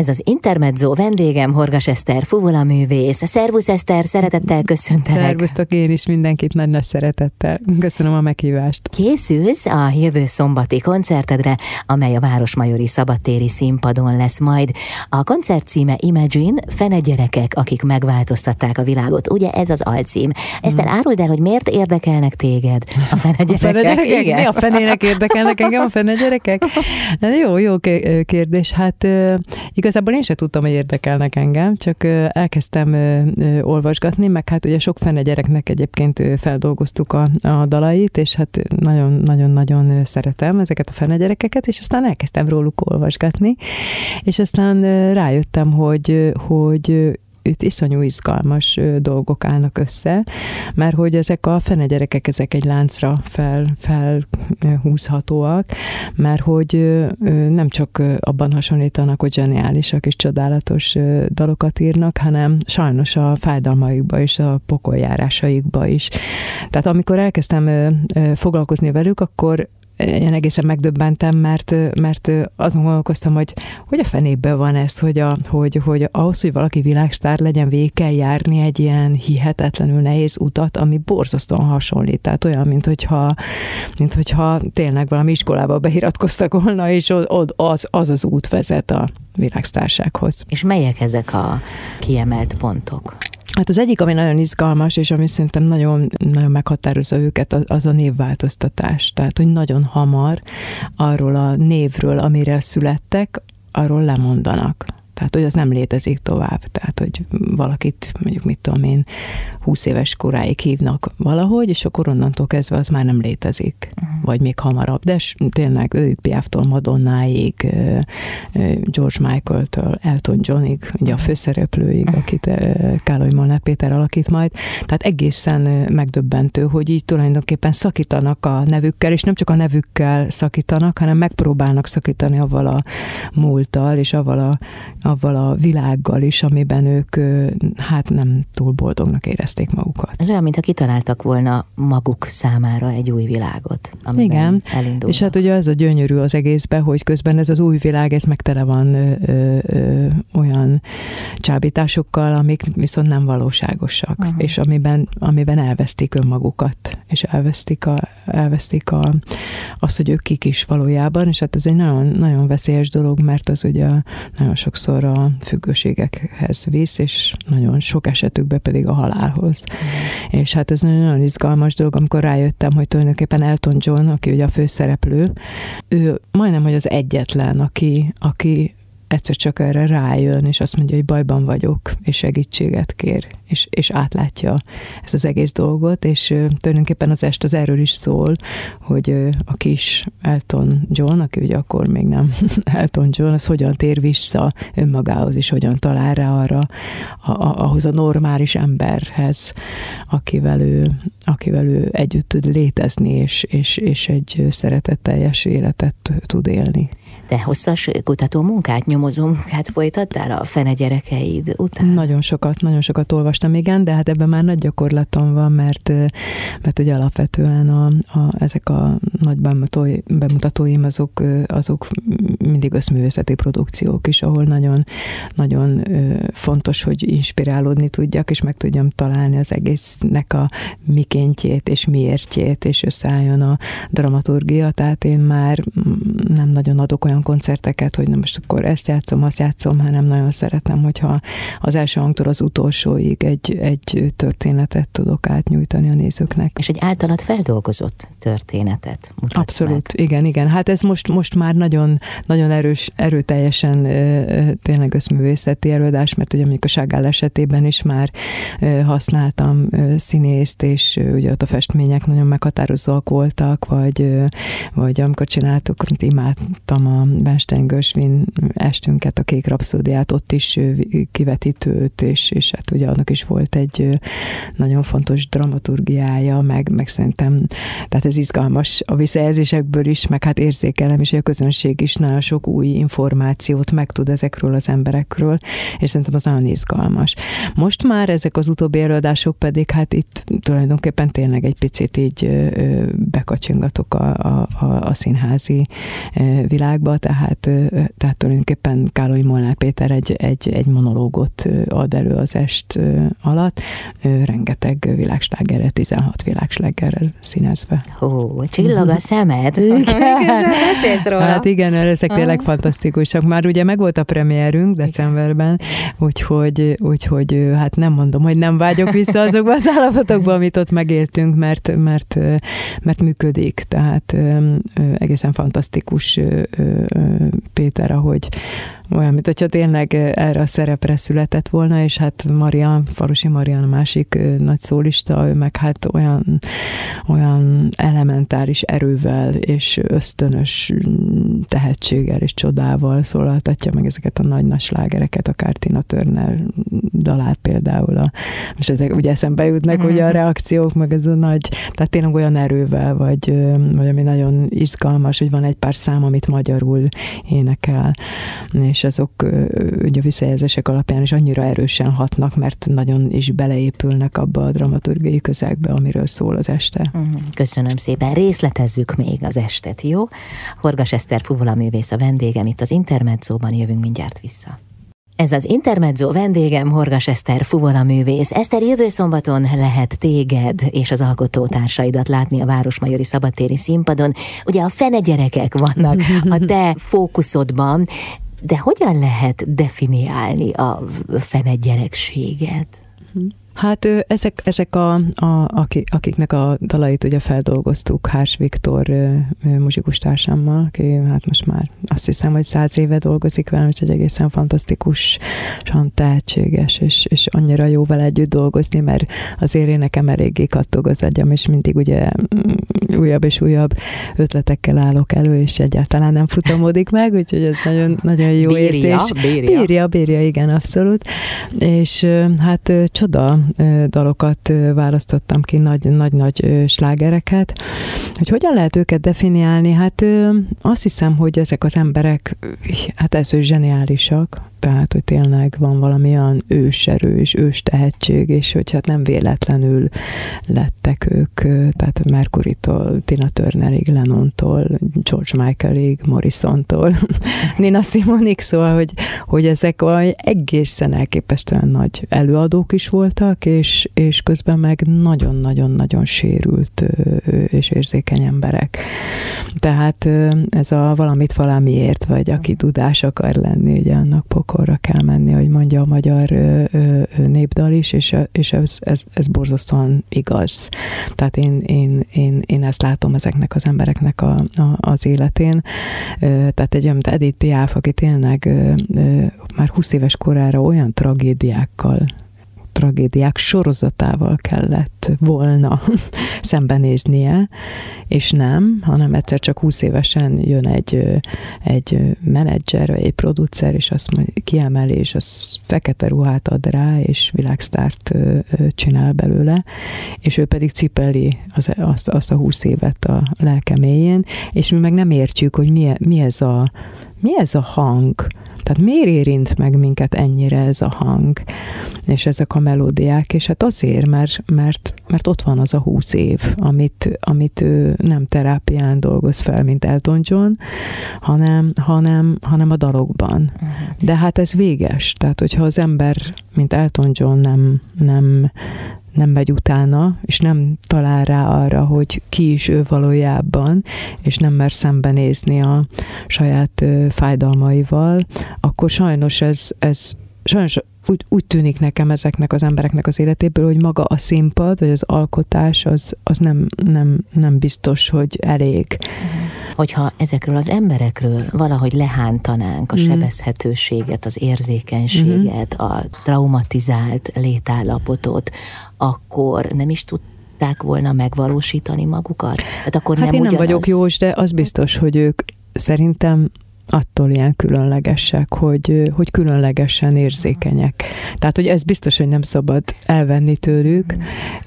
Ez az Intermezzo vendégem, Horgas Eszter, fuvola művész. Szervusz Eszter, szeretettel köszöntelek. Szervusztok, én is mindenkit nagy-nagy szeretettel. Köszönöm a meghívást. Készülsz a jövő szombati koncertedre, amely a Városmajori Szabadtéri színpadon lesz majd. A koncert címe Imagine, fene gyerekek, akik megváltoztatták a világot. Ugye ez az alcím. Eszter, hmm. áruld el, hogy miért érdekelnek téged a fene gyerekek? A fene gyerekek? Igen. Mi a fenének érdekelnek engem a fene gyerekek? Jó, jó kérdés. Hát igazából én sem tudtam, hogy érdekelnek engem, csak elkezdtem olvasgatni, meg hát ugye sok fene gyereknek egyébként feldolgoztuk a, a dalait, és hát nagyon-nagyon-nagyon szeretem ezeket a fene gyerekeket, és aztán elkezdtem róluk olvasgatni, és aztán rájöttem, hogy, hogy itt iszonyú izgalmas dolgok állnak össze, mert hogy ezek a fene gyerekek, ezek egy láncra fel, felhúzhatóak, mert hogy nem csak abban hasonlítanak, hogy zseniálisak és csodálatos dalokat írnak, hanem sajnos a fájdalmaikba és a pokoljárásaikba is. Tehát amikor elkezdtem foglalkozni velük, akkor én egészen megdöbbentem, mert, mert azon gondolkoztam, hogy hogy a fenéből van ez, hogy, a, hogy, hogy ahhoz, hogy valaki világsztár legyen, végig kell járni egy ilyen hihetetlenül nehéz utat, ami borzasztóan hasonlít. Tehát olyan, mint hogyha, mint hogyha tényleg valami iskolába beiratkoztak volna, és az az, az út vezet a világsztársághoz. És melyek ezek a kiemelt pontok? Hát az egyik, ami nagyon izgalmas, és ami szerintem nagyon, nagyon meghatározza őket, az a névváltoztatás. Tehát, hogy nagyon hamar arról a névről, amire születtek, arról lemondanak. Tehát, hogy az nem létezik tovább. Tehát, hogy valakit, mondjuk mit tudom én, 20 éves koráig hívnak valahogy, és akkor onnantól kezdve az már nem létezik. Uh-huh. Vagy még hamarabb. De tényleg Edith Piaftól Madonnáig, George Michael-től Elton Johnig, ugye a főszereplőig, uh-huh. akit Káloly Molnár Péter alakít majd. Tehát egészen megdöbbentő, hogy így tulajdonképpen szakítanak a nevükkel, és nem csak a nevükkel szakítanak, hanem megpróbálnak szakítani avval a múlttal, és avval a, avval a világgal is, amiben ők hát nem túl boldognak érezték magukat. Ez olyan, mintha kitaláltak volna maguk számára egy új világot, amiben Igen, elindulnak. és hát ugye ez a gyönyörű az egészben, hogy közben ez az új világ, ez meg tele van ö, ö, ö, olyan csábításokkal, amik viszont nem valóságosak, uh-huh. és amiben, amiben elvesztik önmagukat, és elvesztik, a, elvesztik a, azt, hogy ők kik is valójában, és hát ez egy nagyon, nagyon veszélyes dolog, mert az ugye nagyon sokszor sokszor a függőségekhez visz, és nagyon sok esetükben pedig a halálhoz. Mm. És hát ez nagyon izgalmas dolog, amikor rájöttem, hogy tulajdonképpen Elton John, aki ugye a főszereplő, ő majdnem, hogy az egyetlen, aki, aki egyszer csak erre rájön, és azt mondja, hogy bajban vagyok, és segítséget kér, és, és átlátja ezt az egész dolgot, és tulajdonképpen az est az erről is szól, hogy a kis Elton John, aki ugye akkor még nem Elton John, az hogyan tér vissza önmagához, és hogyan talál rá arra, a, a, ahhoz a normális emberhez, akivel ő, akivel ő együtt tud létezni, és, és, és egy szeretetteljes életet tud élni. De hosszas kutató munkát, nyomozó munkát folytattál a fene gyerekeid után? Nagyon sokat, nagyon sokat olvastam, igen, de hát ebben már nagy gyakorlatom van, mert, mert ugye alapvetően a, a, ezek a nagy bemutatói, bemutatóim azok, azok mindig összművészeti produkciók is, ahol nagyon, nagyon fontos, hogy inspirálódni tudjak, és meg tudjam találni az egésznek a mikéntjét és miértjét, és összeálljon a dramaturgia, tehát én már nem nagyon adok olyan koncerteket, hogy na most akkor ezt játszom, azt játszom, hanem nagyon szeretem, hogyha az első hangtól az utolsóig egy, egy történetet tudok átnyújtani a nézőknek. És egy általad feldolgozott történetet mutatsz Abszolút, meg. igen, igen. Hát ez most, most már nagyon, nagyon erős, erőteljesen tényleg összművészeti előadás, mert ugye mondjuk a Ságál esetében is már használtam színészt, és ugye ott a festmények nagyon meghatározóak voltak, vagy, vagy amikor csináltuk, imádtam a Bernstein Gösvin estünket, a Kék Rapszódiát, ott is kivetítőt, és, és hát ugye annak is volt egy nagyon fontos dramaturgiája, meg, meg szerintem, tehát ez izgalmas a visszajelzésekből is, meg hát érzékelem is, hogy a közönség is nagyon olyan sok új információt megtud ezekről az emberekről, és szerintem az nagyon izgalmas. Most már ezek az utóbbi előadások pedig, hát itt tulajdonképpen tényleg egy picit így bekacsingatok a, a, a, a színházi világba, tehát, tehát tulajdonképpen Káloly Molnár Péter egy, egy, egy monológot ad elő az est alatt, rengeteg világslágerre, 16 világslágerrel színezve. Ó, csillag a szemed. beszélsz róla. Hát igen, ezek tényleg ah. fantasztikusak. Már ugye meg volt a premierünk decemberben, úgyhogy, úgyhogy hát nem mondom, hogy nem vágyok vissza azokba az állapotokba, amit ott megéltünk, mert, mert, mert működik. Tehát egészen fantasztikus Péter, ahogy, olyan, mint hogyha tényleg erre a szerepre született volna, és hát Marian, Farusi Marian a másik nagy szólista, ő meg hát olyan, olyan elementáris erővel és ösztönös tehetséggel és csodával szólaltatja meg ezeket a nagy-nagy slágereket, akár Tina Turner dalát például. A, és ezek ugye eszembe jutnak mm-hmm. ugye a reakciók, meg ez a nagy, tehát tényleg olyan erővel, vagy, vagy ami nagyon izgalmas, hogy van egy pár szám, amit magyarul énekel, és és azok ugye a visszajelzések alapján is annyira erősen hatnak, mert nagyon is beleépülnek abba a dramaturgiai közegbe, amiről szól az este. Mhm. Köszönöm szépen. Részletezzük még az estet, jó? Horgas Eszter Fuvola művész a vendégem itt az Intermedzóban, jövünk mindjárt vissza. Ez az Intermezzo vendégem, Horgas Eszter Fuvola művész. Eszter, jövő szombaton lehet téged és az alkotótársaidat látni a Városmajori Szabadtéri színpadon. Ugye a fene gyerekek vannak a te fókuszodban. De hogyan lehet definiálni a fene gyerekséget? Hát ezek, ezek a, a, akiknek a dalait ugye feldolgoztuk Hárs Viktor muzsikus társammal, aki hát most már azt hiszem, hogy száz éve dolgozik velem, és egy egészen fantasztikusan tehetséges, és, és annyira jó vele együtt dolgozni, mert azért én nekem eléggé kattog az agyam, és mindig ugye mm, újabb és újabb ötletekkel állok elő, és egyáltalán nem futamodik meg, úgyhogy ez nagyon, nagyon jó bírja, érzés. Bírja, bírja, bírja, igen, abszolút. És hát csoda dalokat választottam ki, nagy-nagy slágereket. Hogy hogyan lehet őket definiálni? Hát azt hiszem, hogy ezek az emberek, hát ez zseniálisak, tehát, hogy tényleg van valamilyen őserő és ős tehetség, és hogy hát nem véletlenül lettek ők, tehát Mercury-tól, Tina Turnerig, Lennontól, George Michaelig, Morrison-tól, Nina Simonig, szóval, hogy, hogy ezek egészen elképesztően nagy előadók is voltak, és, és közben meg nagyon-nagyon-nagyon sérült és érzékeny emberek. Tehát ez a valamit valamiért, vagy aki tudás akar lenni, ugye annak pokorra kell menni, hogy mondja a magyar népdal is, és, és ez, ez, ez borzasztóan igaz. Tehát én, én, én, én ezt látom ezeknek az embereknek a, a, az életén. Tehát egy olyan, Edith Piaf, aki tényleg már 20 éves korára olyan tragédiákkal tragédiák sorozatával kellett volna szembenéznie, és nem, hanem egyszer csak 20 évesen jön egy, egy menedzser, egy producer, és azt mondja, kiemeli, és az fekete ruhát ad rá, és világsztárt csinál belőle, és ő pedig cipeli az, azt, azt a 20 évet a lelke mélyén, és mi meg nem értjük, hogy mi, mi ez a mi ez a hang? Tehát miért érint meg minket ennyire ez a hang, és ezek a melódiák, és hát azért, mert, mert, mert ott van az a húsz év, amit, amit ő nem terápián dolgoz fel, mint Elton John, hanem, hanem, hanem a dalokban. Uh-huh. De hát ez véges, tehát hogyha az ember, mint Elton John nem, nem nem megy utána, és nem talál rá arra, hogy ki is ő valójában, és nem mer szembenézni a saját fájdalmaival, akkor sajnos ez, ez sajnos úgy, úgy tűnik nekem ezeknek az embereknek az életéből, hogy maga a színpad, vagy az alkotás, az, az nem, nem, nem biztos, hogy elég. Hogyha ezekről az emberekről valahogy lehántanánk a mm. sebezhetőséget, az érzékenységet, mm. a traumatizált létállapotot, akkor nem is tud tudták volna megvalósítani magukat? Tehát akkor hát nem én nem vagyok jós, de az biztos, hogy ők szerintem attól ilyen különlegesek, hogy, hogy különlegesen érzékenyek. Tehát, hogy ez biztos, hogy nem szabad elvenni tőlük.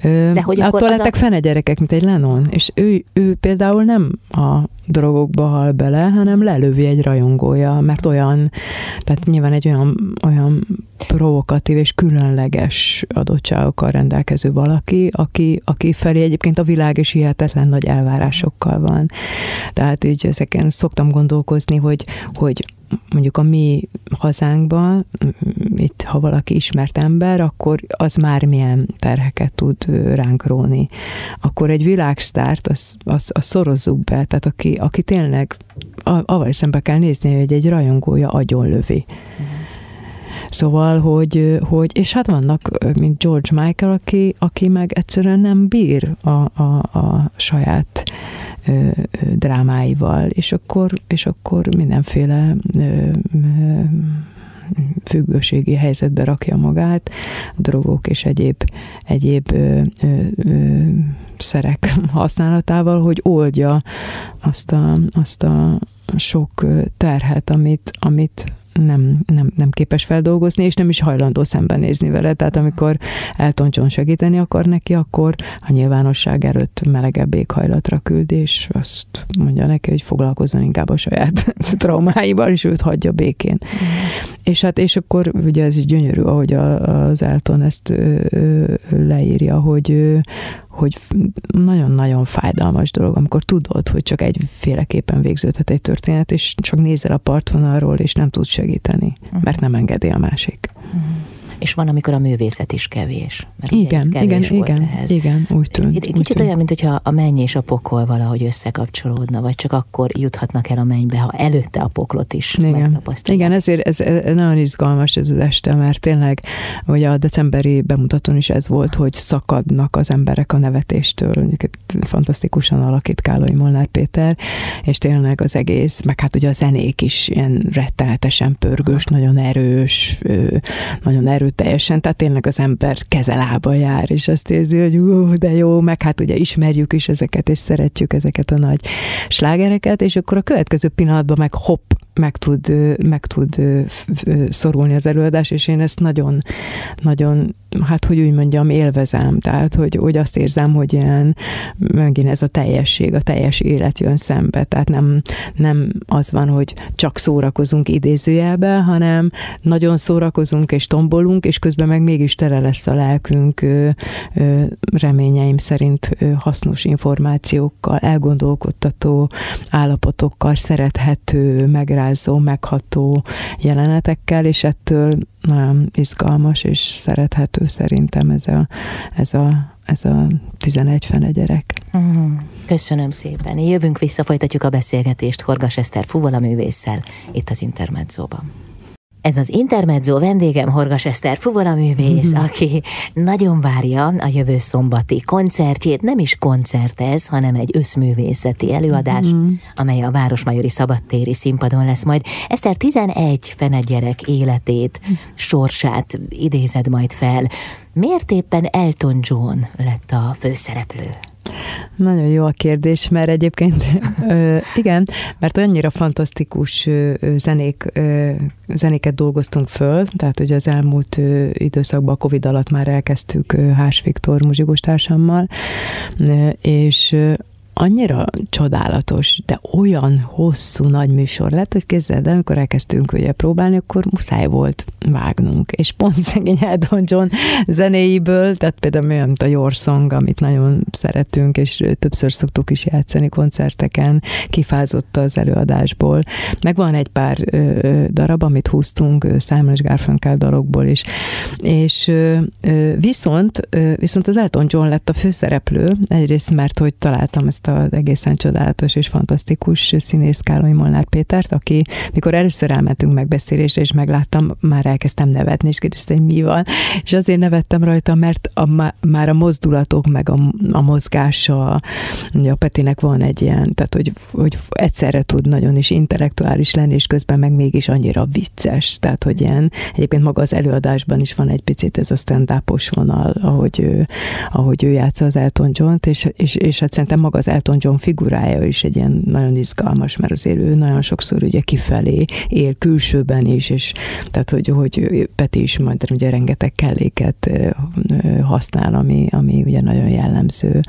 De hogy attól lettek a... fene gyerekek, mint egy Lennon, és ő, ő például nem a drogokba hal bele, hanem lelövi egy rajongója, mert olyan, tehát nyilván egy olyan, olyan provokatív és különleges adottságokkal rendelkező valaki, aki, aki felé egyébként a világ is hihetetlen nagy elvárásokkal van. Tehát így ezeken szoktam gondolkozni, hogy, hogy mondjuk a mi hazánkban, itt ha valaki ismert ember, akkor az már milyen terheket tud ránk róni. Akkor egy világsztárt, az, az, az szorozzuk be, tehát aki, aki tényleg avval szembe kell nézni, hogy egy rajongója agyonlövi. Mm. Szóval, hogy, hogy, és hát vannak, mint George Michael, aki, aki meg egyszerűen nem bír a, a, a saját ö, drámáival, és akkor, és akkor mindenféle ö, ö, függőségi helyzetbe rakja magát, drogok és egyéb, egyéb ö, ö, ö, szerek használatával, hogy oldja azt a, azt a sok terhet, amit, amit nem, nem, nem képes feldolgozni, és nem is hajlandó szembenézni vele. Tehát amikor Elton John segíteni akar neki, akkor a nyilvánosság előtt melegebb éghajlatra küld, és azt mondja neki, hogy foglalkozzon inkább a saját traumáival, és őt hagyja békén. Mm. És hát, és akkor ugye ez is gyönyörű, ahogy az Elton ezt leírja, hogy, hogy nagyon-nagyon fájdalmas dolog, amikor tudod, hogy csak egyféleképpen végződhet egy történet, és csak nézel a partvonalról, és nem tudsz segíteni, mert nem engedi a másik. Uh-huh és van, amikor a művészet is kevés. Mert igen, kevés igen, igen, ehhez. igen, úgy tűnt. Egy kicsit olyan, mint hogyha a menny és a pokol valahogy összekapcsolódna, vagy csak akkor juthatnak el a mennybe, ha előtte a poklot is igen. megtapasztalják. Igen, ezért ez, ez nagyon izgalmas ez az este, mert tényleg, vagy a decemberi bemutatón is ez volt, hogy szakadnak az emberek a nevetéstől, fantasztikusan alakít Kálai Molnár Péter, és tényleg az egész, meg hát ugye a zenék is ilyen rettenetesen pörgős, nagyon erős, nagyon erős erőteljesen, tehát tényleg az ember kezelába jár, és azt érzi, hogy ú, de jó, meg hát ugye ismerjük is ezeket, és szeretjük ezeket a nagy slágereket, és akkor a következő pillanatban meg hopp, meg tud, meg tud szorulni az előadás, és én ezt nagyon, nagyon hát hogy úgy mondjam, élvezem. Tehát, hogy, hogy azt érzem, hogy ilyen megint ez a teljesség, a teljes élet jön szembe. Tehát nem, nem az van, hogy csak szórakozunk idézőjelbe, hanem nagyon szórakozunk és tombolunk, és közben meg mégis tele lesz a lelkünk reményeim szerint hasznos információkkal, elgondolkodtató állapotokkal, szerethető, megrázó, megható jelenetekkel, és ettől nagyon izgalmas és szerethető szerintem ez a, ez a, ez a 11 fene gyerek. Mm, köszönöm szépen. Jövünk vissza, folytatjuk a beszélgetést Horgas Eszter Fuvola művésszel itt az Intermedzóban. Ez az Intermezzo vendégem Horgas Eszter Fuvola művész, mm-hmm. aki nagyon várja a jövő szombati koncertjét. Nem is koncert ez, hanem egy összművészeti előadás, mm-hmm. amely a Városmajori Szabadtéri színpadon lesz majd. Eszter 11 fene gyerek életét, sorsát idézed majd fel. Miért éppen Elton John lett a főszereplő? Nagyon jó a kérdés, mert egyébként igen, mert annyira fantasztikus zenék, zenéket dolgoztunk föl, tehát hogy az elmúlt időszakban a Covid alatt már elkezdtük Hás Viktor muzsikus társammal, és annyira csodálatos, de olyan hosszú nagy műsor lett, hogy képzeld, amikor elkezdtünk ugye próbálni, akkor muszáj volt vágnunk. És pont szegény Elton John zenéiből, tehát például olyan, mint a Your Song, amit nagyon szeretünk, és többször szoktuk is játszani koncerteken, kifázott az előadásból. Meg van egy pár ö, darab, amit húztunk Simon és Garfunkel dalokból is. És ö, viszont, ö, viszont az Elton John lett a főszereplő, egyrészt mert, hogy találtam ezt ezt az egészen csodálatos és fantasztikus színész Károly Molnár Pétert, aki mikor először elmentünk megbeszélésre, és megláttam, már elkezdtem nevetni, és kérdezte, hogy mi van. És azért nevettem rajta, mert a, már a mozdulatok, meg a, a mozgása, ugye a Petinek van egy ilyen, tehát hogy, hogy egyszerre tud nagyon is intellektuális lenni, és közben meg mégis annyira vicces, tehát hogy ilyen, egyébként maga az előadásban is van egy picit ez a stand vonal, ahogy ő, ahogy ő játsza az Elton John-t, és, és, és hát szerintem maga az Elton John figurája is egy ilyen nagyon izgalmas, mert azért ő nagyon sokszor ugye kifelé él külsőben is, és tehát hogy, hogy Peti is majd ugye rengeteg kelléket használ, ami, ami ugye nagyon jellemző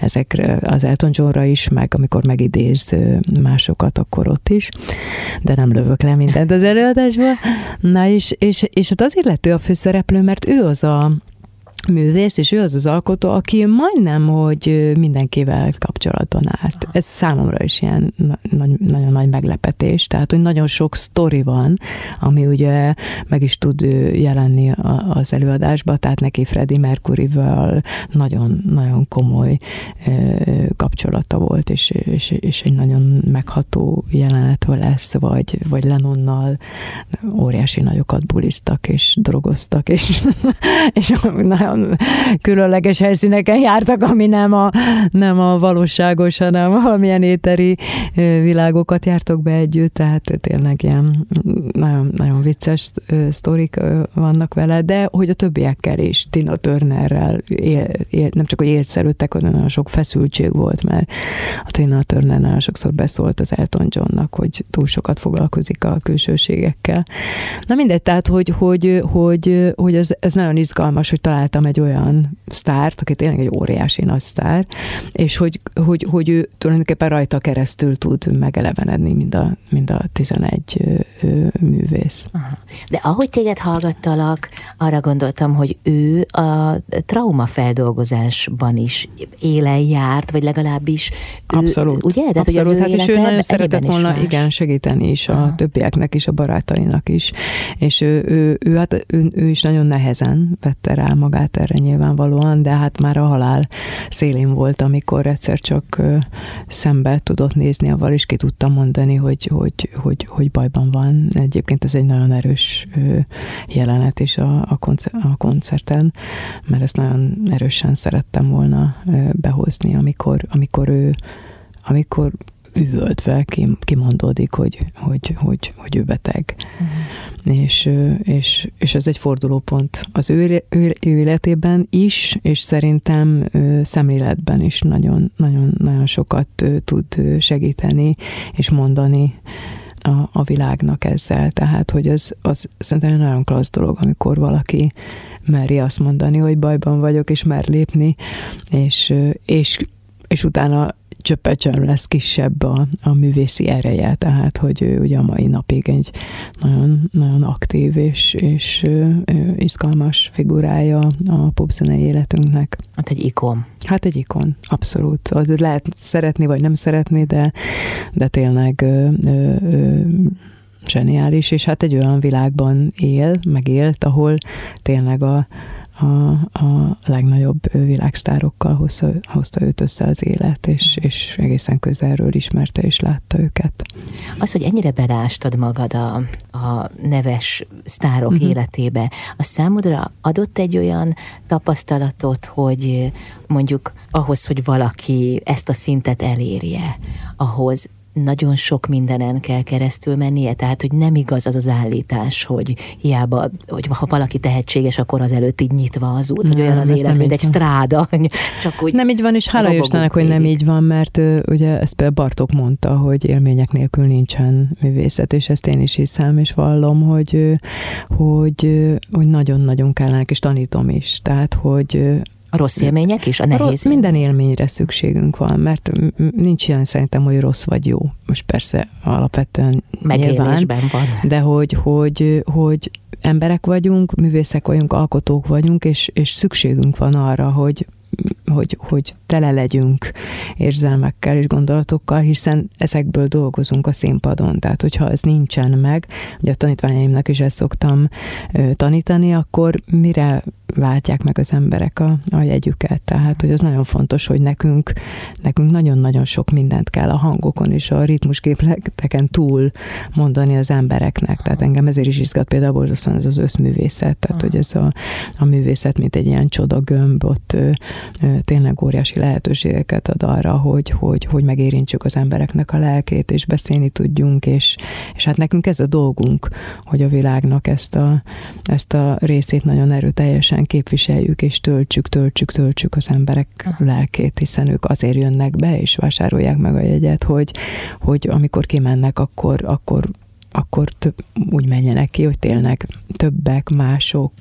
ezekre az Elton Johnra is, meg amikor megidéz másokat, akkor ott is, de nem lövök le mindent az előadásból. Na és, és, és hát azért lett ő a főszereplő, mert ő az a művész, és ő az az alkotó, aki majdnem, hogy mindenkivel kapcsolatban állt. Ez számomra is ilyen nagy, nagyon nagy meglepetés, tehát, hogy nagyon sok sztori van, ami ugye meg is tud jelenni az előadásba, tehát neki Freddie Mercury-vel nagyon, nagyon komoly kapcsolata volt, és, és, és egy nagyon megható jelenet lesz, vagy, vagy Lennonnal óriási nagyokat buliztak, és drogoztak, és, és nagyon különleges helyszíneken jártak, ami nem a, nem a valóságos, hanem valamilyen éteri világokat jártok be együtt, tehát tényleg ilyen nagyon, nagyon vicces sztorik vannak vele, de hogy a többiekkel is, Tina Turnerrel, él, él, nem csak, hogy élt szerültek, hanem nagyon sok feszültség volt, mert a Tina Turner nagyon sokszor beszólt az Elton Johnnak, hogy túl sokat foglalkozik a külsőségekkel. Na mindegy, tehát, hogy, hogy, hogy, hogy ez, ez nagyon izgalmas, hogy találtam egy olyan sztárt, aki tényleg egy óriási nagy sztár, és hogy, hogy, hogy ő tulajdonképpen rajta keresztül tud megelevenedni, mind a, mind a 11 ö, művész. Aha. De ahogy téged hallgattalak, arra gondoltam, hogy ő a traumafeldolgozásban is élen járt, vagy legalábbis ő, Abszolút. Ugye? Tehát, Abszolút. Hogy az ő hát és ő nagyon szeretett volna más. igen, segíteni is Aha. a többieknek is, a barátainak is. És ő, ő, ő, hát, ő, ő is nagyon nehezen vette rá magát erre nyilvánvalóan, de hát már a halál szélén volt, amikor egyszer csak szembe tudott nézni, avval is ki tudta mondani, hogy, hogy, hogy, hogy bajban van. Egyébként ez egy nagyon erős jelenet is a, a, koncer, a koncerten, mert ezt nagyon erősen szerettem volna behozni, amikor, amikor ő amikor üvöltve kimondódik, hogy, hogy, hogy, hogy ő beteg. Uh-huh. És, és, és ez egy fordulópont az ő, ő, ő életében is, és szerintem szemléletben is nagyon, nagyon, nagyon sokat tud segíteni és mondani a, a világnak ezzel. Tehát, hogy az, az szerintem egy nagyon klassz dolog, amikor valaki meri azt mondani, hogy bajban vagyok, és mer lépni, és, és, és utána csöppecsön lesz kisebb a, a művészi ereje, tehát hogy ő ugye a mai napig egy nagyon, nagyon aktív és, és ő, ő, izgalmas figurája a popzenei életünknek. Hát egy ikon. Hát egy ikon, abszolút. Az lehet szeretni, vagy nem szeretni, de, de tényleg ö, ö, ö, zseniális, és hát egy olyan világban él, megélt, ahol tényleg a, a, a legnagyobb világsztárokkal hozta, hozta őt össze az élet, és, és egészen közelről ismerte és látta őket. Az, hogy ennyire belástad magad a, a neves sztárok uh-huh. életébe, a számodra adott egy olyan tapasztalatot, hogy mondjuk ahhoz, hogy valaki ezt a szintet elérje, ahhoz nagyon sok mindenen kell keresztül mennie, tehát hogy nem igaz az az állítás, hogy hiába, hogy ha valaki tehetséges, akkor az előtt így nyitva az út, nem, hogy olyan az élet, mint egy stráda, csak úgy Nem így van, és hála Istennek, hogy nem így van, mert ugye ezt például Bartok mondta, hogy élmények nélkül nincsen művészet, és ezt én is hiszem, és vallom, hogy, hogy, hogy nagyon-nagyon kellene, és tanítom is, tehát, hogy a rossz élmények is, a nehéz a rossz, Minden élményre szükségünk van, mert nincs ilyen szerintem, hogy rossz vagy jó. Most persze alapvetően Megélésben nyilván, van. De hogy, hogy, hogy emberek vagyunk, művészek vagyunk, alkotók vagyunk, és, és szükségünk van arra, hogy hogy, hogy tele legyünk érzelmekkel és gondolatokkal, hiszen ezekből dolgozunk a színpadon. Tehát, hogyha ez nincsen meg, ugye a tanítványaimnak is ezt szoktam tanítani, akkor mire váltják meg az emberek a, a jegyüket. Tehát, hogy az nagyon fontos, hogy nekünk, nekünk nagyon-nagyon sok mindent kell a hangokon és a ritmusgépleteken túl mondani az embereknek. Tehát engem ezért is izgat például borzasztóan ez az összművészet, tehát hogy ez a, a művészet, mint egy ilyen csoda gömb, ott ö, ö, tényleg óriási lehetőségeket ad arra, hogy, hogy, hogy megérintsük az embereknek a lelkét, és beszélni tudjunk, és, és hát nekünk ez a dolgunk, hogy a világnak ezt a, ezt a részét nagyon erőteljesen képviseljük, és töltsük, töltsük, töltsük az emberek lelkét, hiszen ők azért jönnek be, és vásárolják meg a jegyet, hogy, hogy amikor kimennek, akkor, akkor akkor több, úgy menjenek ki, hogy tényleg többek, mások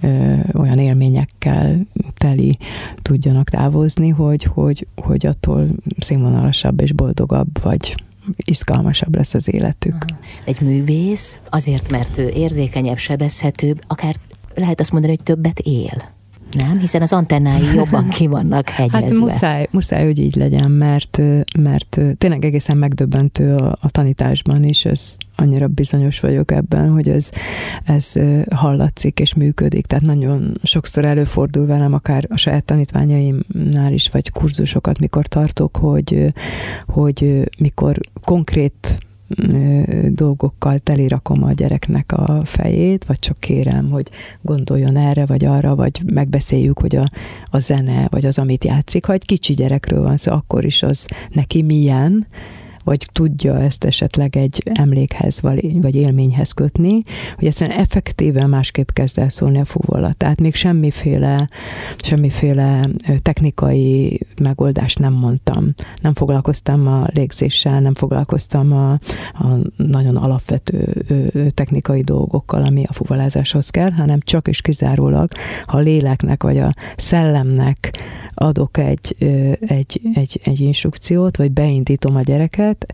ö, olyan élményekkel teli tudjanak távozni, hogy, hogy, hogy attól színvonalasabb és boldogabb, vagy izgalmasabb lesz az életük. Egy művész azért, mert ő érzékenyebb, sebezhetőbb, akár lehet azt mondani, hogy többet él. Nem? Hiszen az antennái jobban ki vannak hegyezve. Hát muszáj, muszáj, hogy így legyen, mert, mert tényleg egészen megdöbbentő a, a tanításban is, ez annyira bizonyos vagyok ebben, hogy ez, ez hallatszik és működik. Tehát nagyon sokszor előfordul velem, akár a saját tanítványaimnál is, vagy kurzusokat, mikor tartok, hogy, hogy mikor konkrét dolgokkal telirakom a gyereknek a fejét, vagy csak kérem, hogy gondoljon erre, vagy arra, vagy megbeszéljük, hogy a, a zene, vagy az, amit játszik. Ha egy kicsi gyerekről van szó, akkor is az neki milyen, vagy tudja ezt esetleg egy emlékhez vagy élményhez kötni, hogy egyszerűen effektíven másképp kezd el szólni a fuvola. Tehát még semmiféle, semmiféle technikai megoldást nem mondtam. Nem foglalkoztam a légzéssel, nem foglalkoztam a, a nagyon alapvető technikai dolgokkal, ami a fuvolázáshoz kell, hanem csak és kizárólag, ha a léleknek vagy a szellemnek adok egy, egy, egy, egy instrukciót, vagy beindítom a gyereket,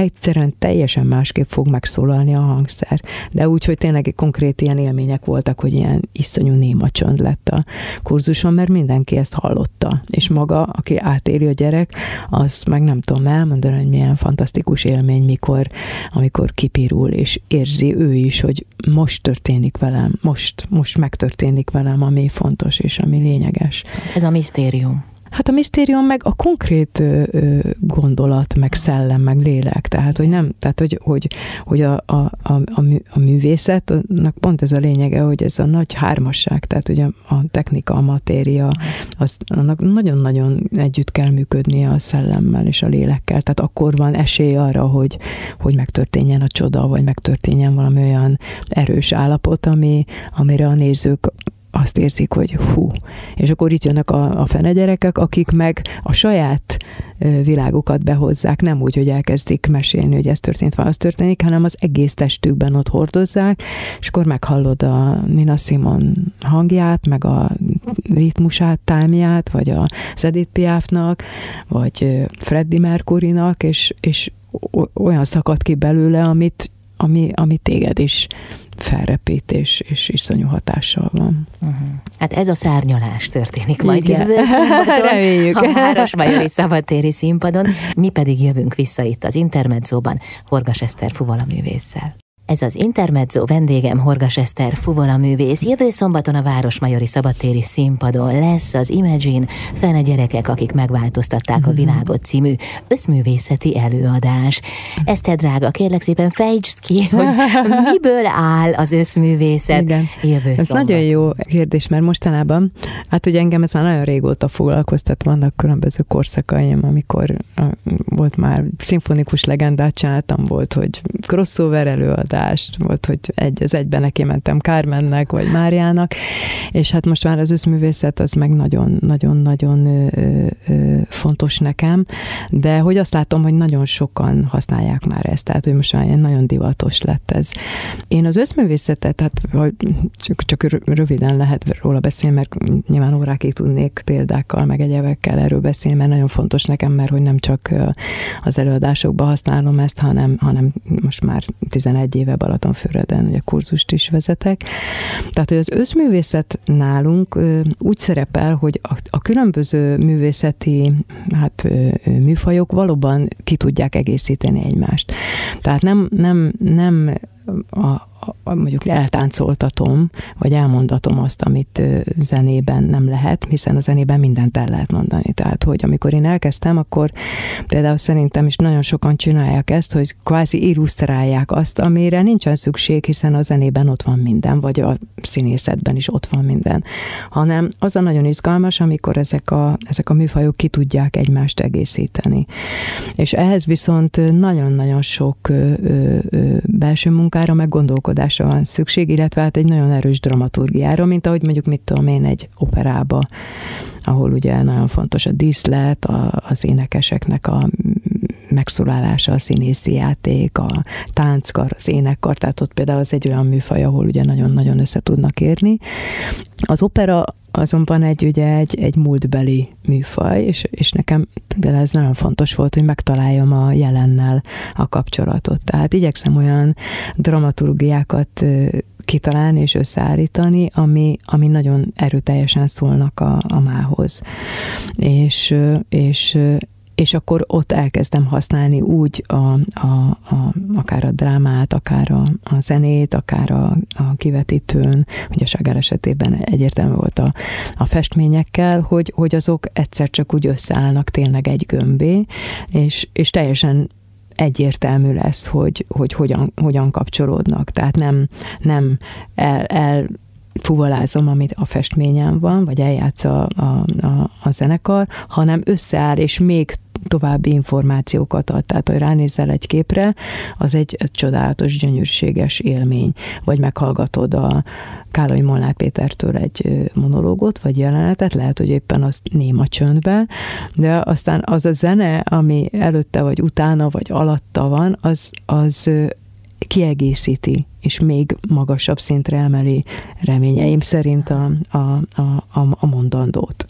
egyszerűen teljesen másképp fog megszólalni a hangszer. De úgy, hogy tényleg konkrét ilyen élmények voltak, hogy ilyen iszonyú néma csönd lett a kurzuson, mert mindenki ezt hallotta. És maga, aki átéli a gyerek, az meg nem tudom elmondani, hogy milyen fantasztikus élmény, mikor, amikor kipirul, és érzi ő is, hogy most történik velem, most, most megtörténik velem, ami fontos és ami lényeges. Ez a misztérium. Hát a misztérium meg a konkrét gondolat, meg szellem, meg lélek. Tehát, hogy nem, tehát, hogy, hogy, hogy a, a, a, a művészetnek pont ez a lényege, hogy ez a nagy hármasság, tehát ugye a technika, a matéria, az, annak nagyon-nagyon együtt kell működnie a szellemmel és a lélekkel. Tehát akkor van esély arra, hogy, hogy megtörténjen a csoda, vagy megtörténjen valami olyan erős állapot, ami, amire a nézők azt érzik, hogy hú. És akkor itt jönnek a, a fene gyerekek, akik meg a saját világukat behozzák, nem úgy, hogy elkezdik mesélni, hogy ez történt, vagy az történik, hanem az egész testükben ott hordozzák, és akkor meghallod a Nina Simon hangját, meg a ritmusát, támját, vagy a Edith Piafnak, vagy Freddie Mercury-nak, és, és olyan szakad ki belőle, amit, ami, ami téged is felrepít és, és iszonyú hatással van. Uh-huh. Hát ez a szárnyalás történik majd Igen. jövő szombaton Reméljük. a Városmajori Szabadtéri színpadon, mi pedig jövünk vissza itt az Intermedzóban Horgas Eszter Fuvala művésszel. Ez az Intermezzo vendégem Horgas Eszter Fuvola művész. Jövő szombaton a Városmajori Szabadtéri színpadon lesz az Imagine Fene gyerekek, akik megváltoztatták a mhm. világot című összművészeti előadás. Eszter drága, kérlek szépen fejtsd ki, hogy miből áll az összművészet Igen. jövő Ez szombat. nagyon jó kérdés, mert mostanában, hát ugye engem ez már nagyon régóta foglalkoztat, vannak különböző korszakaim, amikor volt már szimfonikus legendát csináltam, volt, hogy crossover előadás, adást, volt, hogy egy az egyben neki mentem Kármennek, vagy Máriának, és hát most már az összművészet az meg nagyon-nagyon-nagyon fontos nekem, de hogy azt látom, hogy nagyon sokan használják már ezt, tehát hogy most már nagyon divatos lett ez. Én az összművészetet, hát csak, csak röviden lehet róla beszélni, mert nyilván órákig tudnék példákkal, meg egyebekkel erről beszélni, mert nagyon fontos nekem, mert hogy nem csak az előadásokban használom ezt, hanem, hanem most már 11 éve Balatonfüreden, ugye kurzust is vezetek. Tehát, hogy az összművészet nálunk úgy szerepel, hogy a, a különböző művészeti hát, műfajok valóban ki tudják egészíteni egymást. Tehát nem, nem, nem a, mondjuk eltáncoltatom, vagy elmondatom azt, amit zenében nem lehet, hiszen a zenében mindent el lehet mondani. Tehát, hogy amikor én elkezdtem, akkor például szerintem is nagyon sokan csinálják ezt, hogy kvázi illusztrálják azt, amire nincsen szükség, hiszen a zenében ott van minden, vagy a színészetben is ott van minden, hanem az a nagyon izgalmas, amikor ezek a, ezek a műfajok ki tudják egymást egészíteni. És ehhez viszont nagyon-nagyon sok ö, ö, belső munkára, meg gondolkodásra van szükség, illetve hát egy nagyon erős dramaturgiára, mint ahogy mondjuk, mit tudom én, egy operába, ahol ugye nagyon fontos a díszlet, a, az énekeseknek a megszólalása, a színészi játék, a tánckar, az énekkar, tehát ott például az egy olyan műfaj, ahol ugye nagyon-nagyon össze tudnak érni. Az opera azonban egy, ugye egy, egy múltbeli műfaj, és, és nekem de ez nagyon fontos volt, hogy megtaláljam a jelennel a kapcsolatot. Tehát igyekszem olyan dramaturgiákat kitalálni és összeállítani, ami, ami nagyon erőteljesen szólnak a, a mához. És, és, és akkor ott elkezdem használni úgy a, a, a, akár a drámát, akár a, a zenét, akár a, a kivetítőn, hogy a Ságár esetében egyértelmű volt a, a festményekkel, hogy, hogy azok egyszer csak úgy összeállnak tényleg egy gömbé, és, és teljesen egyértelmű lesz, hogy, hogy hogyan, hogyan kapcsolódnak. Tehát nem, nem el, el fuvalázom, amit a festményen van, vagy eljátsz a, a, a, a zenekar, hanem összeáll, és még további információkat ad. Tehát, hogy ránézel egy képre, az egy csodálatos, gyönyörséges élmény. Vagy meghallgatod a Kálai Molnár Pétertől egy monológot, vagy jelenetet, lehet, hogy éppen az néma csöndbe, de aztán az a zene, ami előtte, vagy utána, vagy alatta van, az, az kiegészíti, és még magasabb szintre emeli reményeim szerint a, a, a, a mondandót.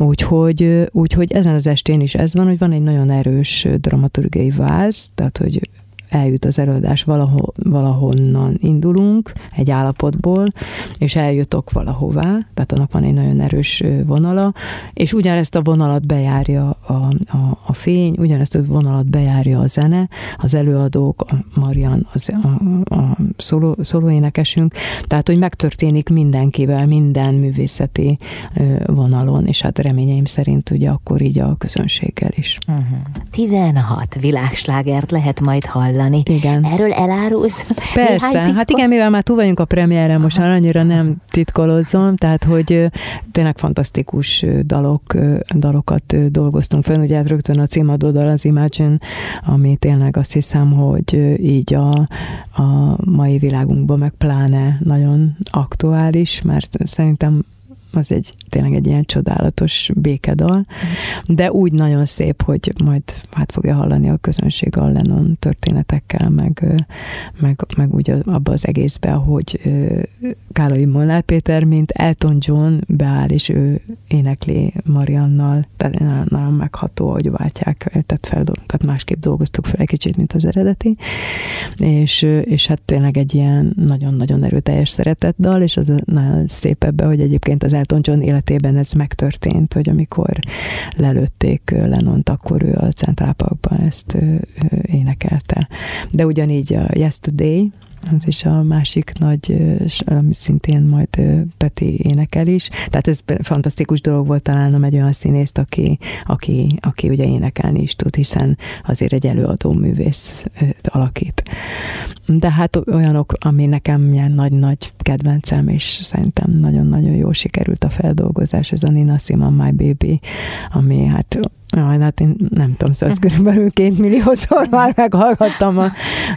Úgyhogy, úgyhogy ezen az estén is ez van, hogy van egy nagyon erős dramaturgiai váz, tehát hogy eljut az előadás, valahol, valahonnan indulunk, egy állapotból, és eljutok valahová, tehát annak van egy nagyon erős vonala, és ugyanezt a vonalat bejárja a, a, a fény, ugyanezt a vonalat bejárja a zene, az előadók, a Marian, az, a, a szóló, szólóénekesünk, tehát, hogy megtörténik mindenkivel, minden művészeti vonalon, és hát reményeim szerint ugye akkor így a közönséggel is. Uh-huh. Mhm. 16 világslágert lehet majd hallani hallani. Igen. Erről elárulsz? Persze, hát igen, mivel már túl vagyunk a premiére, most már annyira nem titkolozom, tehát hogy tényleg fantasztikus dalok, dalokat dolgoztunk fel, ugye hát rögtön a címadó dal az Imagine, ami tényleg azt hiszem, hogy így a, a mai világunkban meg pláne nagyon aktuális, mert szerintem az egy tényleg egy ilyen csodálatos békedal, de úgy nagyon szép, hogy majd hát fogja hallani a közönség a Lennon történetekkel, meg, meg, meg úgy abba az egészbe, hogy Kálai Molnár Péter, mint Elton John beáll, és ő énekli Mariannal, tehát nagyon megható, hogy váltják, tehát, fel, tehát másképp dolgoztuk fel egy kicsit, mint az eredeti, és, és hát tényleg egy ilyen nagyon-nagyon erőteljes szeretett dal, és az nagyon szép ebbe, hogy egyébként az Elton John életében ez megtörtént, hogy amikor lelőtték Lenont, akkor ő a Central Parkban ezt énekelte. De ugyanígy a Yesterday, az is a másik nagy, ami szintén majd Peti énekel is. Tehát ez fantasztikus dolog volt találnom egy olyan színészt, aki, aki, aki ugye énekelni is tud, hiszen azért egy előadó művész alakít. De hát olyanok, ami nekem ilyen nagy-nagy kedvencem, és szerintem nagyon-nagyon jól sikerült a feldolgozás, ez a Nina Simon My Baby, ami hát Jaj, hát én nem tudom, szóval ezt körülbelül két milliószor már meghallgattam a,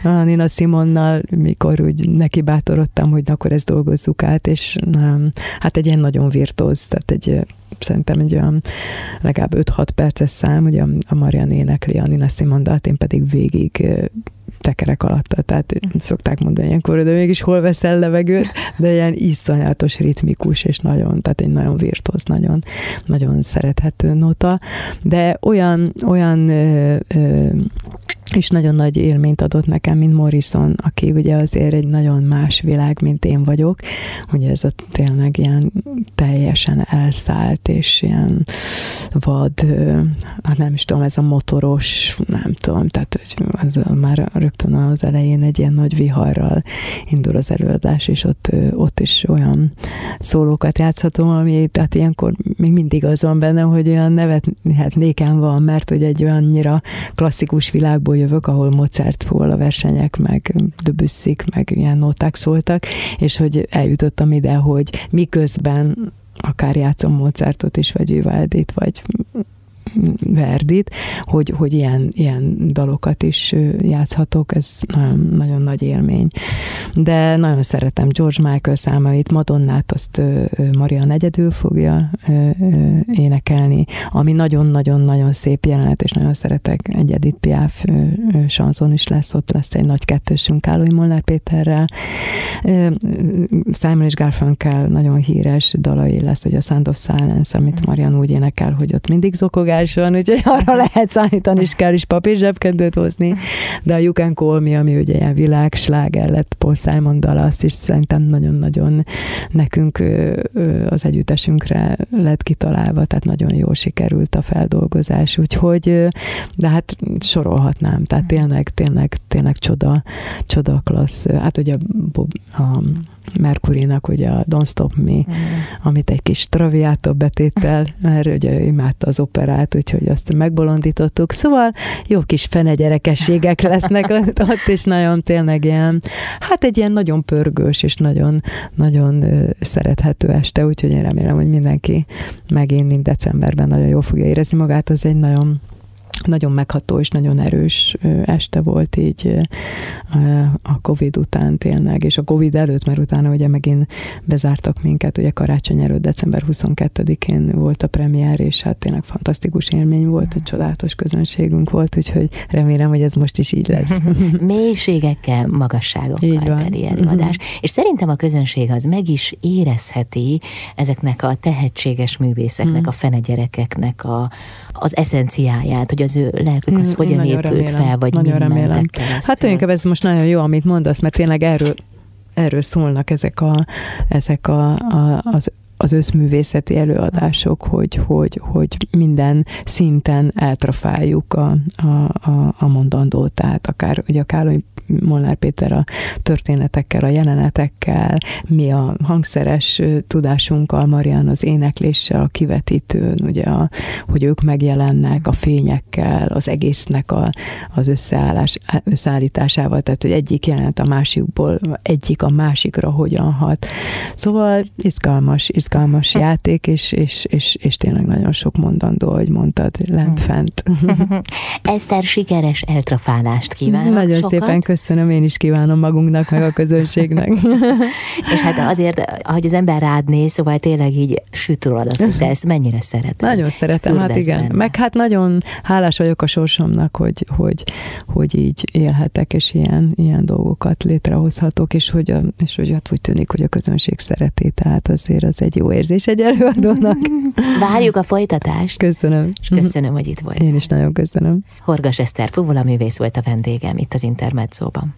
a Nina Simonnal, mikor úgy neki bátorodtam, hogy akkor ezt dolgozzuk át, és nem, hát egy ilyen nagyon virtuóz, tehát egy szerintem egy olyan legalább 5-6 perces szám, hogy a, Marian énekli a Nina Simon én pedig végig tekerek alatt, tehát szokták mondani ilyenkor, de mégis hol veszel levegőt, de ilyen iszonyatos ritmikus, és nagyon, tehát egy nagyon virtuóz, nagyon, nagyon szerethető nota, de olyan, olyan ö, ö, és nagyon nagy élményt adott nekem, mint Morrison, aki ugye azért egy nagyon más világ, mint én vagyok. Ugye ez a tényleg ilyen teljesen elszállt, és ilyen vad, hát nem is tudom, ez a motoros, nem tudom, tehát ez már rögtön az elején egy ilyen nagy viharral indul az előadás, és ott, ott is olyan szólókat játszhatom, ami tehát ilyenkor még mindig az van benne, hogy olyan nevet, hát nékem van, mert hogy egy olyannyira klasszikus világból jövök, ahol Mozart a versenyek, meg Debüsszik, meg ilyen nóták szóltak, és hogy eljutottam ide, hogy miközben akár játszom Mozartot is, vagy Vivaldit, vagy Verdit, hogy, hogy ilyen, ilyen dalokat is játszhatok, ez nagyon, nagyon nagy élmény. De nagyon szeretem George Michael számait, Madonnát azt Maria negyedül fogja énekelni, ami nagyon-nagyon-nagyon szép jelenet, és nagyon szeretek egy Edith Piaf sanzon is lesz, ott lesz egy nagy kettősünk Kálói Molnár Péterrel. Simon és Garfunkel nagyon híres dalai lesz, hogy a Sound of Silence, amit Marian úgy énekel, hogy ott mindig zokogál, forrás van, úgyhogy arra lehet számítani, és kell is papír zsebkendőt hozni, de a You Can Call Me, ami ugye ilyen világsláger lett Paul Simon dal, azt is szerintem nagyon-nagyon nekünk az együttesünkre lett kitalálva, tehát nagyon jól sikerült a feldolgozás, úgyhogy, de hát sorolhatnám, tehát tényleg, tényleg, tényleg csoda, csoda klassz. Hát ugye a, a Mercury-nak ugye a Don't Stop Me, mm. amit egy kis traviátó betéttel, mert ugye imádta az operát, úgyhogy azt megbolondítottuk. Szóval jó kis fenegyerekességek lesznek ott, és nagyon tényleg ilyen, hát egy ilyen nagyon pörgős, és nagyon, nagyon szerethető este, úgyhogy én remélem, hogy mindenki megint, mint decemberben nagyon jól fogja érezni magát. Az egy nagyon nagyon megható és nagyon erős este volt így a Covid után tényleg, és a Covid előtt, mert utána ugye megint bezártak minket, ugye karácsony előtt, december 22-én volt a premier, és hát tényleg fantasztikus élmény volt, egy csodálatos közönségünk volt, úgyhogy remélem, hogy ez most is így lesz. Mélységekkel, magasságokkal teli előadás. Uh-huh. És szerintem a közönség az meg is érezheti ezeknek a tehetséges művészeknek, uh-huh. a fenegyerekeknek a, az eszenciáját, hogy az ő lelkük az hogyan nagyon épült remélem, fel, vagy nagyon remélem. Hát tulajdonképpen ez most nagyon jó, amit mondasz, mert tényleg erről erről szólnak ezek, a, ezek a, a, az az összművészeti előadások, hogy, hogy, hogy minden szinten eltrafáljuk a, a, a, a mondandót, tehát akár ugye a Károly Molnár Péter a történetekkel, a jelenetekkel, mi a hangszeres tudásunkkal, Marian az énekléssel, a kivetítőn, ugye, a, hogy ők megjelennek a fényekkel, az egésznek a, az összeállás, összeállításával, tehát hogy egyik jelenet a másikból, egyik a másikra hogyan hat. Szóval izgalmas, izgalmas játék, és, és, és, és tényleg nagyon sok mondandó, ahogy mondtad, lent-fent. Eszter, sikeres eltrafálást kívánok. Nagyon Sokat. szépen köszönöm köszönöm, én is kívánom magunknak, meg a közönségnek. és hát azért, ahogy az ember rád néz, szóval tényleg így süt rólad az, hogy te ezt mennyire szereted. Nagyon szeretem, hát igen. Benne. Meg hát nagyon hálás vagyok a sorsomnak, hogy, hogy, hogy így élhetek, és ilyen, ilyen dolgokat létrehozhatok, és hogy, a, és hogy hát úgy tűnik, hogy a közönség szereti, tehát azért az egy jó érzés egy előadónak. Várjuk a folytatást. Köszönöm. És köszönöm, hogy itt volt. Én is nagyon köszönöm. Horgas Eszter Fuvola művész volt a vendégem itt az Intermedzóban.